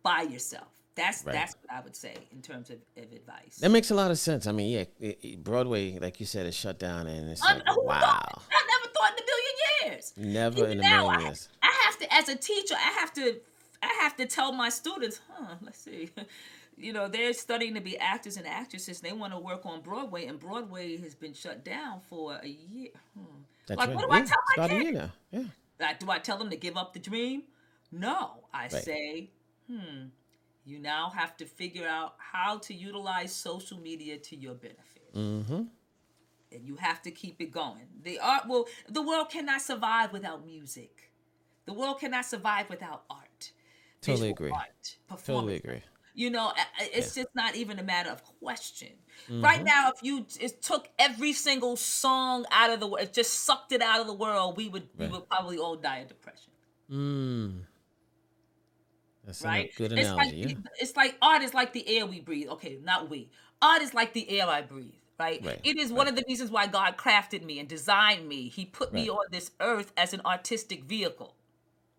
by yourself. That's Right. that's what I would say in terms of, of advice. That makes a lot of sense. I mean, yeah, it, it- Broadway, like you said, is shut down, and it's I- like, who wow, thought- I never thought in a million years. never Even in a now, million I, years. I have to, as a teacher, I have to, I have to tell my students, huh? Let's see, you know, they're studying to be actors and actresses. They want to work on Broadway, and Broadway has been shut down for a year. Hmm. That's like, right. what do I tell my about a kids? year now. Yeah. Like, do I tell them to give up the dream? No, I Right. say, hmm, you now have to figure out how to utilize social media to your benefit Mm-hmm. and you have to keep it going. The art will the world cannot survive without music. The world cannot survive without art. Totally agree. Art, Totally agree. You know, it's just not even a matter of question. Right now, if you just took every single song out of the world, just sucked it out of the world, we would we would probably all die of depression. Mm. That's Right? a good It's like analogy. yeah. it's like art is like the air we breathe. Okay, not we. Art is like the air I breathe. Right? Right, It is one of the reasons why God crafted me and designed me. He put me on this earth as an artistic vehicle.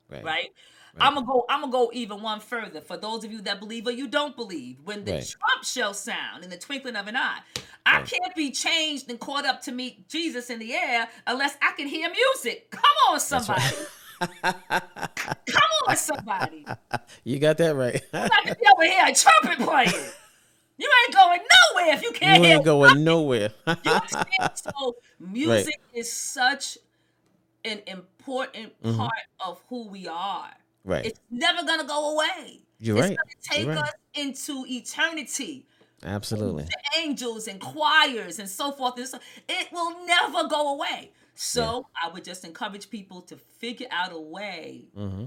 Right. Right? I'm gonna go. I'm gonna go even one further. For those of you that believe or you don't believe, when the Right. trump shall sound in the twinkling of an eye, I Right. can't be changed and caught up to meet Jesus in the air unless I can hear music. Come on, somebody. Come on, somebody. You got that right. I can be over here a trumpet playing. You ain't going nowhere if you can't you hear. ain't going nowhere. You? So music is such an important mm-hmm. part of who we are. Right. It's never gonna go away. You're it's right. gonna take You're right. us into eternity. Absolutely. Angels and choirs and so forth and so it will never go away. So I would just encourage people to figure out a way Mm-hmm.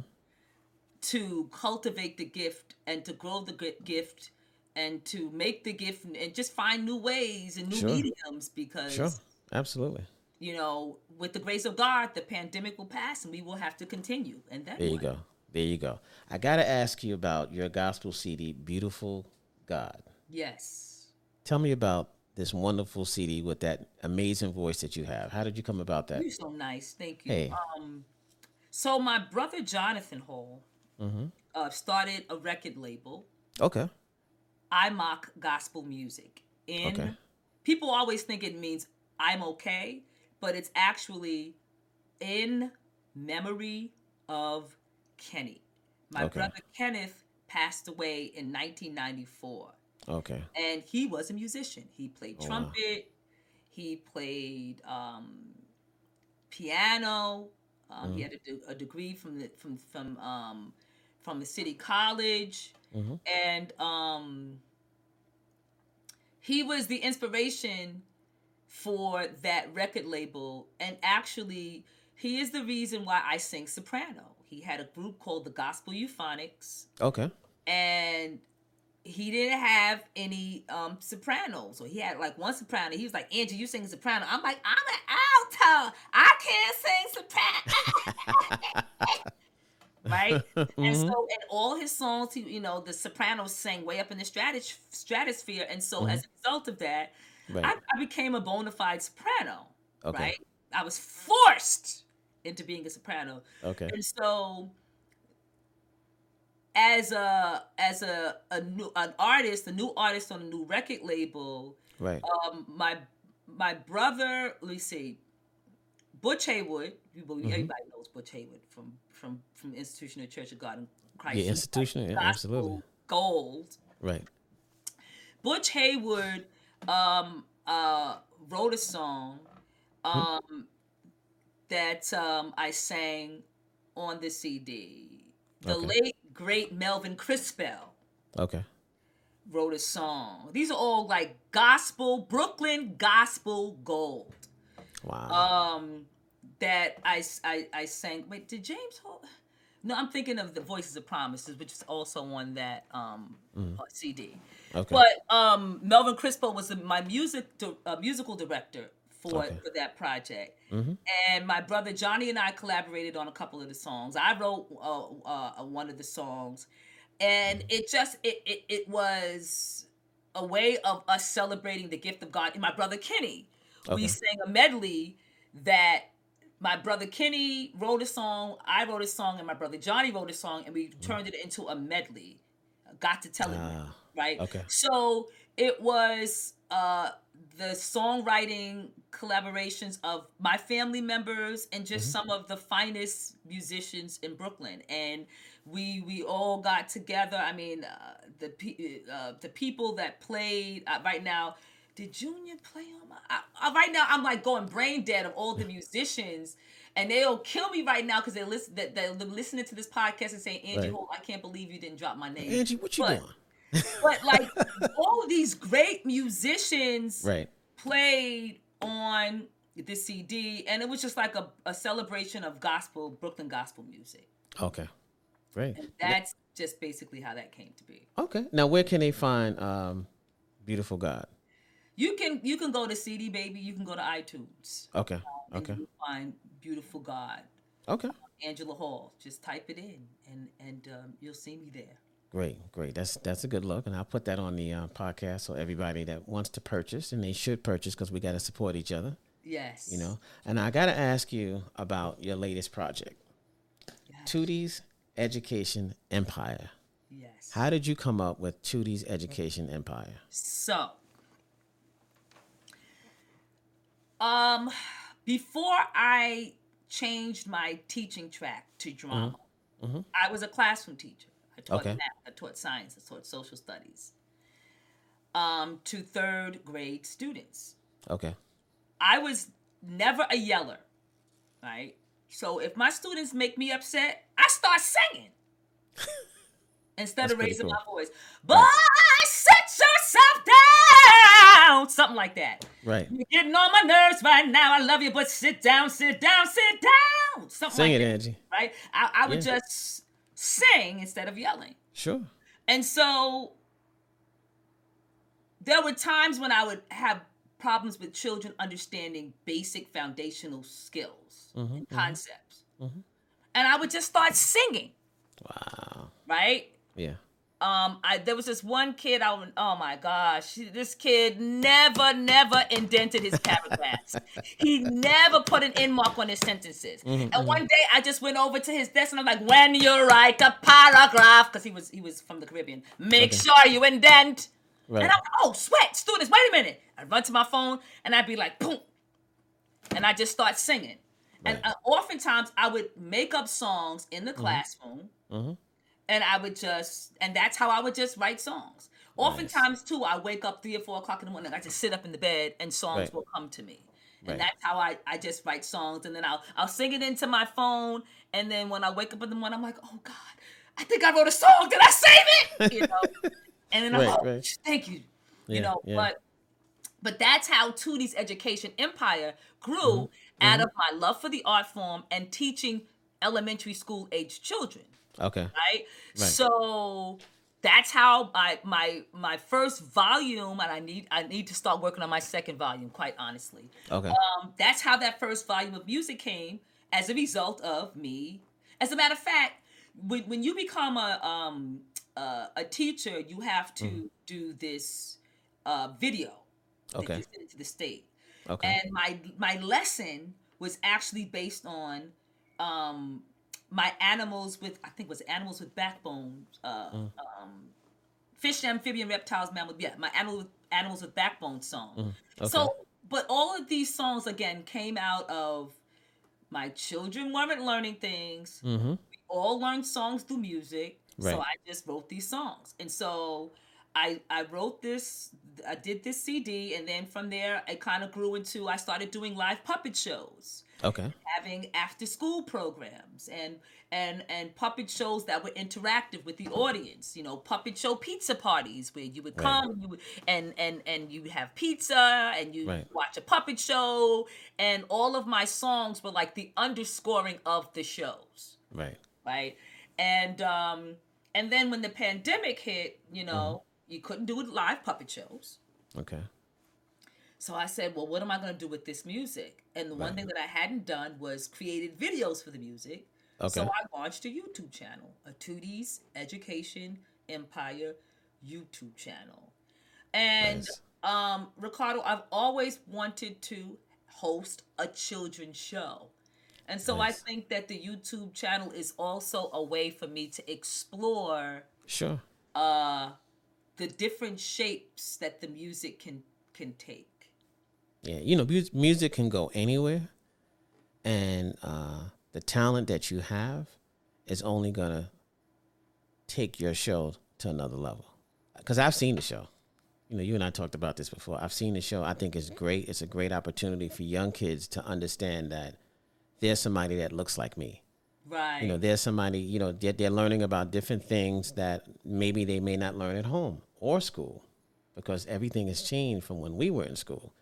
to cultivate the gift and to grow the gift and to make the gift and just find new ways and new Sure. mediums because Sure. Absolutely. you know with the grace of God the pandemic will pass and we will have to continue and then There you what? go. There you go. I got to ask you about your gospel CD, Beautiful God. yes Tell me about this wonderful CD with that amazing voice that you have. How did you come about that? You're so nice. Thank you. Hey. Um, so my brother Jonathan Hall Mm-hmm. uh, started a record label, Okay. I Mock Gospel Music. In Okay. people always think it means I'm okay, but it's actually in memory of Kenny. My Okay. brother Kenneth passed away in 1994 Okay. and he was a musician. He played Oh, wow. trumpet, he played um, piano. Um, He Mhm. had a, de- a degree from the from from um, from the city college, Mhm. and um, he was the inspiration for that record label. And actually, he is the reason why I sing soprano. He had a group called the Gospel Euphonics. Okay. and he didn't have any um sopranos. Or he had like one soprano. He was like angie you sing soprano. I'm like i'm an alto. I can't sing soprano. Right? And Mhm. so in all his songs he you know the sopranos sang way up in the stratus- stratosphere. And so as a result of that Right. I, I became a bona fide soprano. Okay. right? I was forced into being a soprano Okay. and so as a as a, a new an artist, a new artist on a new record label, Right. um my my brother, let me see, Butch Haywood, you believe Mhm. everybody knows Butch Haywood from from from Institutional Church of God in Christ. Yeah, He's institutional. Yeah, absolutely. Gold. Right. Butch Haywood um uh wrote a song Hmm. um that um I sang on the CD. The Okay. late great Melvin Crispell Okay. wrote a song. These are all like gospel Brooklyn gospel gold. Wow. Um that i i sang. Wait, did James Hall? No, I'm thinking of the Voices of Promises, which is also on that um Mhm. uh, CD. okay. But um, Melvin Crispell was my music uh, musical director for Okay. for that project, Mhm. and my brother Johnny and I collaborated on a couple of the songs. I wrote uh, uh, one of the songs, and it just it, it it was a way of us celebrating the gift of God. And my brother Kenny, we sang a medley that. My brother Kenny wrote a song, I wrote a song, and my brother Johnny wrote a song, and we turned it into a medley. Got to tell him, Ah, right? Okay. So it was uh the songwriting collaborations of my family members and just some of the finest musicians in Brooklyn. And we we all got together. I mean uh, the uh, the people that played uh, right now did Junior play on my I, I, right now I'm like going brain dead of all the musicians. And they'll kill me right now because they listen that they're listening to this podcast and saying Angie Right. Holt I can't believe you didn't drop my name. Angie, what you But- doing? But like all these great musicians Right. played on this CD, and it was just like a, a celebration of gospel, Brooklyn gospel music. Okay, great. And that's just basically how that came to be. Okay, now where can they find um, "Beautiful God"? You can you can go to CD Baby. You can go to iTunes. Okay, and okay, find "Beautiful God." okay. Angela Hall. Just type it in, and and um, you'll see me there. Great, great. That's that's a good look, and I'll put that on the uh, podcast so everybody that wants to purchase, and they should purchase because we got to support each other. Yes. You know, and I got to ask you about your latest project, Yes. Tootie's Education Empire. Yes. How did you come up with Tootie's Education Empire? So, um, before I changed my teaching track to drama, I was a classroom teacher. I taught Okay. math, I taught science, I taught social studies. Um, to third grade students. Okay, I was never a yeller, right? So if my students make me upset, I start singing instead That's of raising cool. my voice. Boy, sit yourself down, something like that. right. You're getting on my nerves right now. I love you, but sit down, sit down, sit down. Something Sing like it, that, Angie. right? I, I would Yeah. just sing instead of yelling. Sure. And so there were times when I would have problems with children understanding basic foundational skills Mm-hmm, and concepts. And I would just start singing, Wow. right? Yeah. Um, I there was this one kid. I would, oh my gosh, this kid never, never indented his paragraphs. he never put an end mark on his sentences. Mm-hmm, and one day, I just went over to his desk and I'm like, "When you write a paragraph, because he was he was from the Caribbean, make Okay. sure you indent." Right. And I'm like, oh sweat, students, wait a minute. I'd run to my phone and I'd be like, boom, and I just start singing. And uh, oftentimes I would make up songs in the classroom Mhm. And I would just, and that's how I would just write songs. Oftentimes, too, I wake up three or four o'clock in the morning. I just sit up in the bed, and songs Right. will come to me, and Right. that's how I, I just write songs. And then I'll I'll sing it into my phone, and then when I wake up in the morning, I'm like, oh God, I think I wrote a song. Did I save it? You know. and then I'm Right, oh, right. thank you. Yeah, you know, yeah. but but that's how Tootie's education empire grew Mm-hmm, out of my love for the art form and teaching elementary school age children Okay. right? right. So that's how I my my first volume, and I need I need to start working on my second volume, quite honestly. Okay. Um, that's how that first volume of music came as a result of me. As a matter of fact, when, when you become a um uh, a teacher, you have to do this uh, video that Okay. you send to the state Okay. and my my lesson was actually based on um my animals with I think it was animals with backbone uh Mm. um fish amphibian reptiles mammals. yeah my animal with animals with backbone song Mm. okay. so but all of these songs again came out of my children weren't learning things mm-hmm. we all learned songs through music so i just wrote these songs and so i i wrote this i did this cd and then from there it kind of grew into i started doing live puppet shows Okay. having after school programs and and and puppet shows that were interactive with the audience you know puppet show pizza parties where you would Right. come and you would, and and and you have pizza and you Right. watch a puppet show and all of my songs were like the underscoring of the shows Right. right and um and then when the pandemic hit you know you couldn't do live puppet shows Okay. so I said, well, what am I going to do with this music? And the one thing that I hadn't done was created videos for the music. Okay. So I launched a YouTube channel, a Tootie's Education Empire YouTube channel. And Nice. um, Ricardo, I've always wanted to host a children's show. And so I think that the YouTube channel is also a way for me to explore Sure. uh, the different shapes that the music can can take. Yeah, you know, mu- music can go anywhere, and uh, the talent that you have is only gonna take your show to another level. Because I've seen the show. You know, you and I talked about this before. I've seen the show. I think it's great. It's a great opportunity for young kids to understand that there's somebody that looks like me. Right. You know, there's somebody. You know, they're, they're learning about different things that maybe they may not learn at home or school, because everything has changed from when we were in school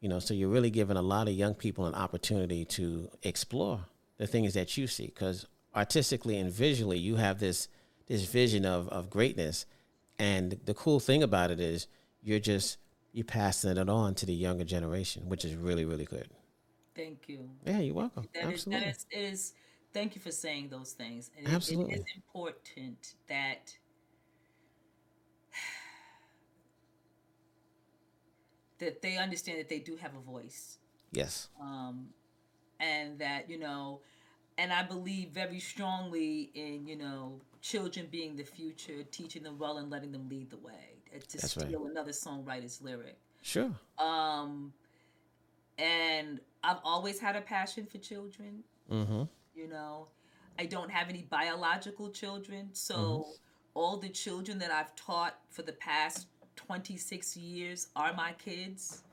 You know, so you're really giving a lot of young people an opportunity to explore the things that you see because artistically and visually you have this this vision of of greatness and the cool thing about it is you're just you're passing it on to the younger generation which is really really good Thank you. yeah you're welcome That is, absolutely that is, it is, thank you for saying those things. It- Absolutely. it is important that that they understand that they do have a voice. yes um, and that you know and i believe very strongly in you know children being the future teaching them well and letting them lead the way to That's right. steal another songwriter's lyric sure um, and i've always had a passion for children mm-hmm you know i don't have any biological children so Mm-hmm. all the children that i've taught for the past 26 years are my kids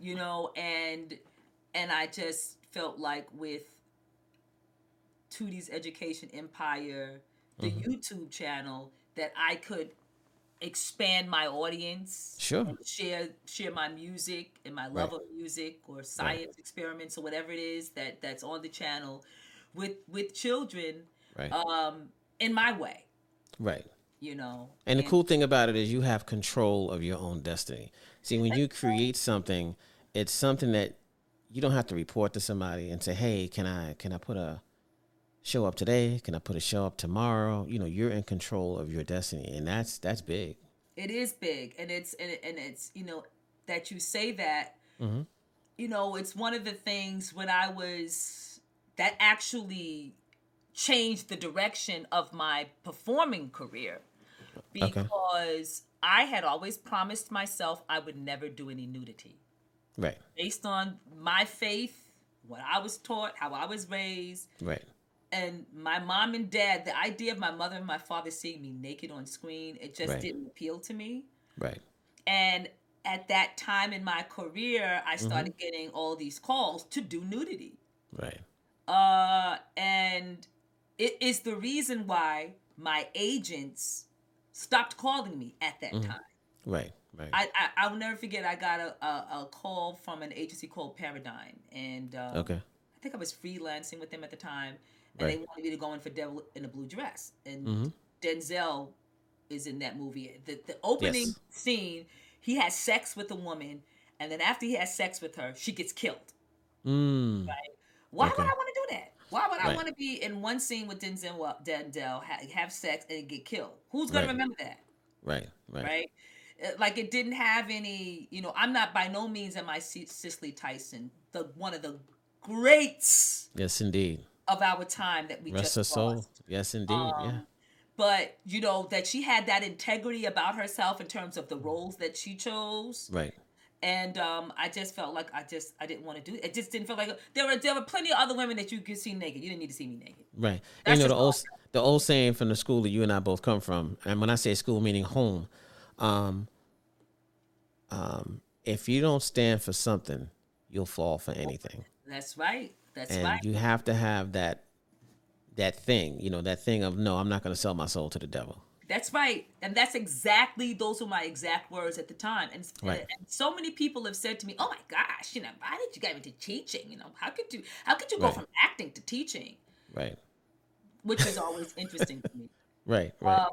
you know and and i just felt like with Tootie's Education Empire, the Mm-hmm. YouTube channel, that I could expand my audience, Sure. share share my music and my love of music or science experiments or whatever it is that that's on the channel with with children right um in my way, right you know. And the cool thing about it is you have control of your own destiny. See, when you create something, it's something that you don't have to report to somebody and say, "Hey, can I can I put a show up today? Can I put a show up tomorrow?" You know, you're in control of your destiny, and that's that's big. It is big, and it's and, and it's you know that you say that. Mm-hmm. You know, it's one of the things when I was that actually changed the direction of my performing career Okay. because I had always promised myself I would never do any nudity Right, based on my faith, what I was taught, how I was raised, right, and my mom and dad. The idea of my mother and my father seeing me naked on screen, it just Right. didn't appeal to me. right, And at that time in my career, I started mm-hmm. getting all these calls to do nudity. right, Uh, and it is the reason why my agents stopped calling me at that time. right, right. I, I I'll never forget. I got a, a, a call from an agency called Paradigm, and um, okay, I think I was freelancing with them at the time, and they wanted me to go in for Devil in a Blue Dress, and Mhm. Denzel is in that movie. The the opening Yes. scene, he has sex with a woman, and then after he has sex with her, she gets killed. mm, Why Okay. would I want to do that? Why would I want to be in one scene with Denzel, Denzel ha- have sex and get killed? Who's gonna Right. remember that? right, right, right? Uh, Like it didn't have any, you know. I'm not by no means am I Cicely Tyson, the one of the greats Yes, indeed. of our time that we Rest just her soul. lost. Yes, indeed. yeah, Um, But you know that she had that integrity about herself in terms of the roles that she chose, right, and um, I just felt like I just I didn't want to do it. It just didn't feel like there were there were plenty of other women that you could see naked. You didn't need to see me naked. right. That's you know the old the old saying from the school that you and I both come from, and when I say school, meaning home. Um, um, if you don't stand for something, you'll fall for anything. That's right. That's and right. you have to have that that thing you know that thing of no i'm not going to sell my soul to the devil That's right. And that's exactly those were my exact words at the time. And, Right. and so many people have said to me, "Oh my gosh, you know, why did you get into teaching? You know, how could you how could you go from acting to teaching?" right Which is always interesting to me. right right Um,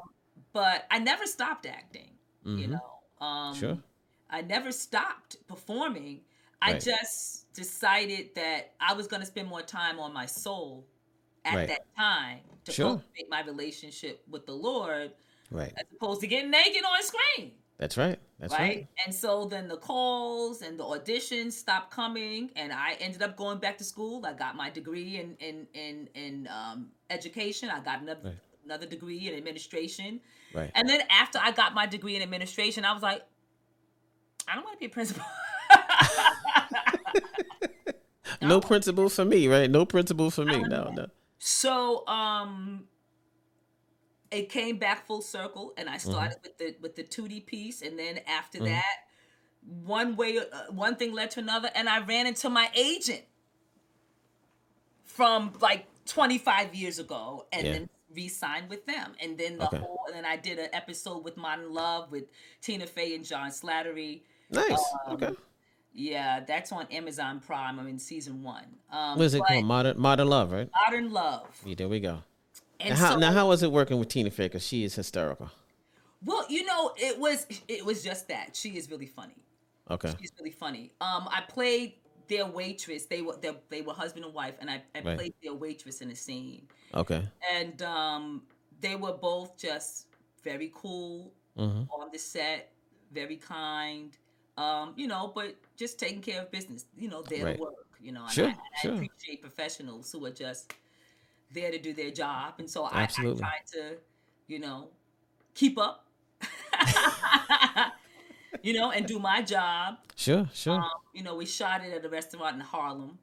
but I never stopped acting, you Mhm. know. Um Sure. I never stopped performing. I just decided that I was going to spend more time on my soul at Right. that time to Sure. cultivate my relationship with the Lord right as opposed to getting naked on screen. that's right that's right? right, And so then the calls and the auditions stopped coming, and I ended up going back to school. I got my degree in in in, in um, education. I got another Right. another degree in administration, right and then after I got my degree in administration, I was like, I don't want to be a principal. no principle for me right no principle for me no no so um it came back full circle and i started with the with the Tootie piece and then after that one way uh, one thing led to another and i ran into my agent from like 25 years ago and Yeah. then re-signed with them and then the Okay. whole and then i did an episode with modern love with tina fey and john slattery nice Um, okay Yeah, that's on Amazon Prime. I'm in season one. Um, What is it called? Modern Modern Love, right? Modern Love. Yeah, there we go. And Now how, so, now, how was it working with Tina Fey? Because she is hysterical. well, you know, it was it was just that she is really funny. Okay. She's really funny. Um, I played their waitress. They were they, they were husband and wife, and I, I Right. played their waitress in a scene. Okay. And um, they were both just very cool hmm on the set, very kind. Um, you know, but just taking care of business. You know, their Right. work. You know, and Sure, I, and sure. I appreciate professionals who are just there to do their job, and so I, I try to, you know, keep up. you know, and do my job. Sure. Sure. Um, you know, we shot it at a restaurant in Harlem.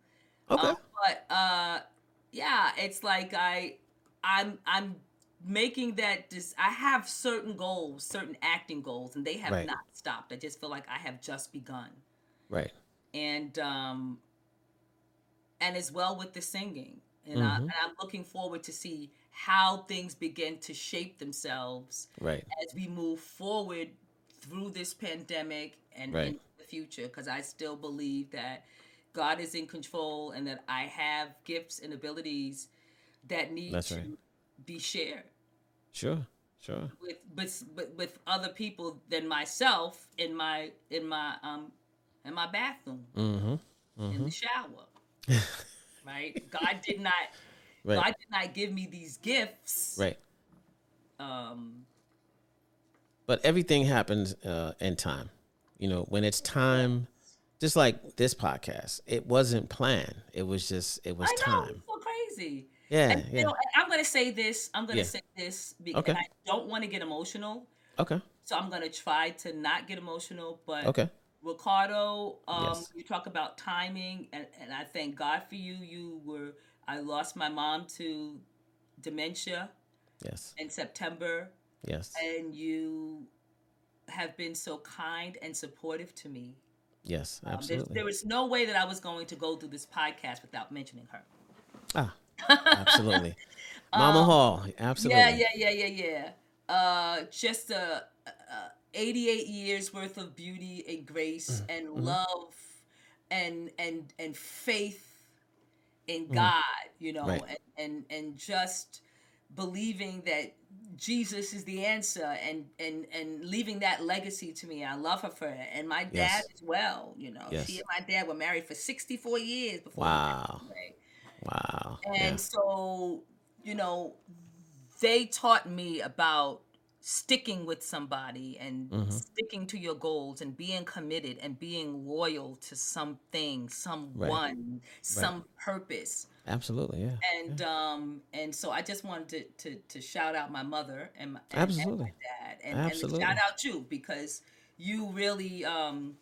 okay. Um, but uh, yeah, it's like I, I'm, I'm making that. Dis- I have certain goals, certain acting goals, and they have Right. not stopped. I just feel like I have just begun, right. and um, and as well with the singing, and, I, Mhm. and I'm looking forward to see how things begin to shape themselves Right. as we move forward through this pandemic and Right. into the future because I still believe that God is in control and that I have gifts and abilities that need That's to right. be shared Sure. Sure. with with with with other people than myself in my in my um in my bathroom Mm-hmm. in the shower right God did not Right. God did not give me these gifts Right. um But everything happens uh, in time. You know, when it's time, just like this podcast, it wasn't planned. It was just, it was I know time. so crazy Yeah. And, you Yeah. know, I'm gonna say this. I'm gonna Yeah. say this because Okay. I don't want to get emotional, Okay. so I'm gonna try to not get emotional. But Okay. Ricardo, um, Yes. you talk about timing, and, and I thank God for you. You were I lost my mom to dementia Yes. in September, Yes. and you have been so kind and supportive to me. Yes. Um, Absolutely. there was no way that I was going to go through this podcast without mentioning her. Ah, absolutely. Mama Hall. Absolutely. Um, Yeah, yeah, yeah, yeah, yeah. Uh, just a 88 years worth of beauty and grace mm. and mm-hmm. love and and and faith in mm. God, you know, Right. and, and and just believing that Jesus is the answer and and and leaving that legacy to me. I love her for it. And my dad Yes. as well, you know. Yes. She and my dad were married for 64 years before Wow. Wow. And Yeah. so, you know, they taught me about sticking with somebody and Mhm. sticking to your goals and being committed and being loyal to something, someone, some purpose. Absolutely. Yeah. And um and so I just wanted to to, to shout out my mother and my, and, and Absolutely. my dad and, and shout out you because you really um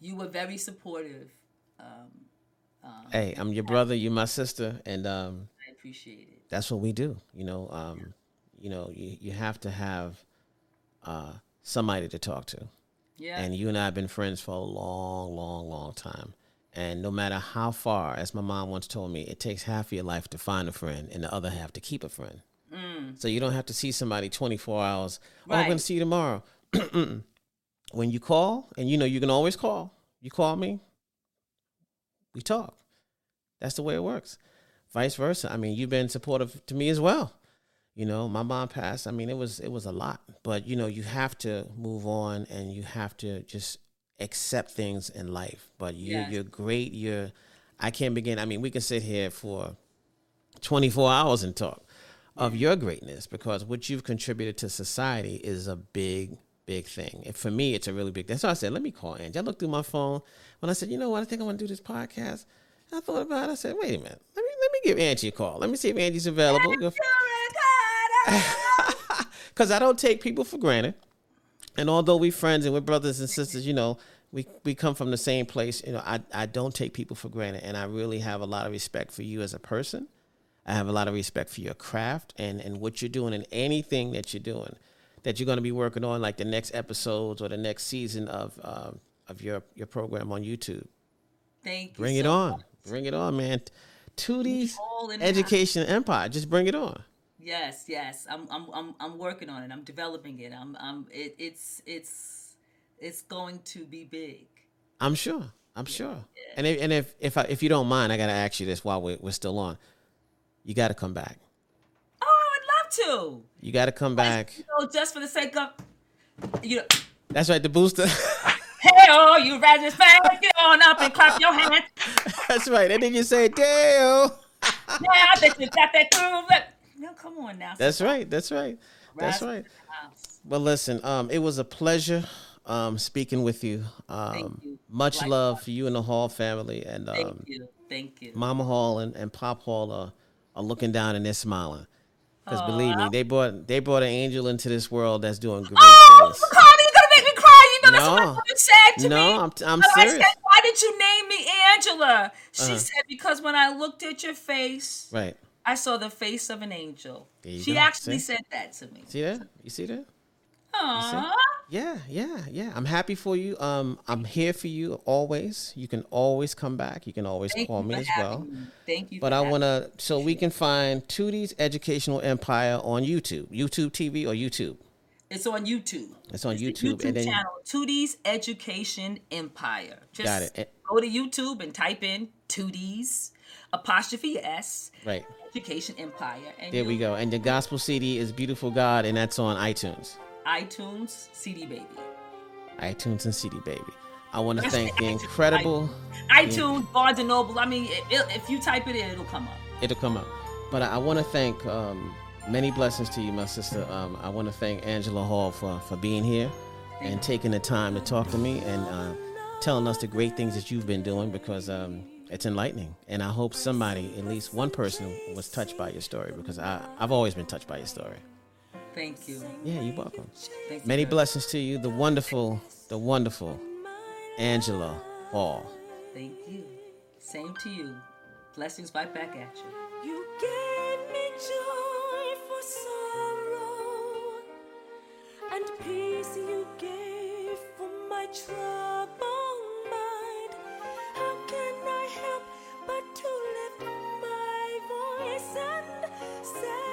you were very supportive. Um, um Hey, I'm your brother. You're my sister, and um, I appreciate it. that's what we do. You know, um, you know, you, you have to have uh, somebody to talk to. Yeah. And you and I have been friends for a long, long, long time. And no matter how far, as my mom once told me, it takes half of your life to find a friend and the other half to keep a friend. So you don't have to see somebody 24 hours. Oh, I'm going to see you tomorrow. when you call, and you know you can always call, you call me, we talk. That's the way it works. Vice versa. I mean, you've been supportive to me as well. You know, my mom passed. I mean, it was it was a lot, but you know, you have to move on and you have to just accept things in life. But you Yes. you're great. You're I can't begin. I mean, we can sit here for 24 hours and talk of your greatness because what you've contributed to society is a big big thing. And for me, it's a really big. That's why I said, let me call Angie. I looked through my phone when I said, you know what, I think I want to do this podcast. I thought about it. I said, wait a minute. Let me let me give Angie a call. Let me see if Angie's available. Because I don't take people for granted. And although we're friends and we're brothers and sisters, you know, we, we come from the same place. You know, I, I don't take people for granted. And I really have a lot of respect for you as a person. I have a lot of respect for your craft and, and what you're doing and anything that you're doing that you're going to be working on, like the next episodes or the next season of uh, of your, your program on YouTube. Thank you. Bring it so on. much. Bring it on, man. Tootie's Education Empire. Just bring it on. Yes, yes. I'm I'm I'm I'm working on it. I'm developing it. I'm I'm it, it's it's it's going to be big. I'm sure. I'm sure. And if, and if if I, if you don't mind, I gotta ask you this while we're, we're still on. You got to come back. Oh, I would love to. You got to come back. You know, just for the sake of you know. That's right, the booster. hey, oh, you Rasmus fans, get on up and clap your hands. That's right. And then you say, Dale. yeah, I bet you got that groove. No, come on now. That's right. That's right. That's right. Well, listen. Um, it was a pleasure um, speaking with you. Um, you. Much Likewise. love for you and the Hall family. And um, thank you, thank you. Mama Hall and, and Pop Hall are, are looking down and they're smiling. Because believe me, they brought they brought an angel into this world that's doing great oh, things. Cardi, you're gonna make me cry. You know no, that's what said to no, me. No, I'm, I'm serious. Said, Why did you name me Angela? She uh-huh. said because when I looked at your face, right, I saw the face of an angel. She go. actually see? said that to me. See that? You see that? Aww. Yeah, yeah, yeah. I'm happy for you. Um, I'm here for you always. You can always come back. You can always Thank call me as well. Me. Thank you. But I want to, so we can find Tootie's Educational Empire on YouTube, YouTube TV or YouTube. It's on YouTube. It's on it's YouTube. YouTube and then, channel Tootie's Education Empire. Just got it. Go to YouTube and type in Tootie's, apostrophe S. Right. Education Empire. And there we go. And the gospel CD is Beautiful God, and that's on iTunes iTunes, CD Baby. iTunes and CD Baby. I want to thank the incredible iTunes, Barnes and Noble. I mean, it, it, if you type it in, it'll come up. It'll come up. But I, I want to thank um, many blessings to you, my sister. Um, I want to thank Angela Hall for for being here and taking the time to talk to me and uh, telling us the great things that you've been doing because um, it's enlightening. And I hope somebody, at least one person, was touched by your story because I, I've always been touched by your story. Thank you. Yeah, you're welcome. Thank Many you. blessings to you, the wonderful, the wonderful Angela Hall. Thank you. Same to you. Blessings right back at you. You gave me joy for sorrow, and peace you gave for my trouble. said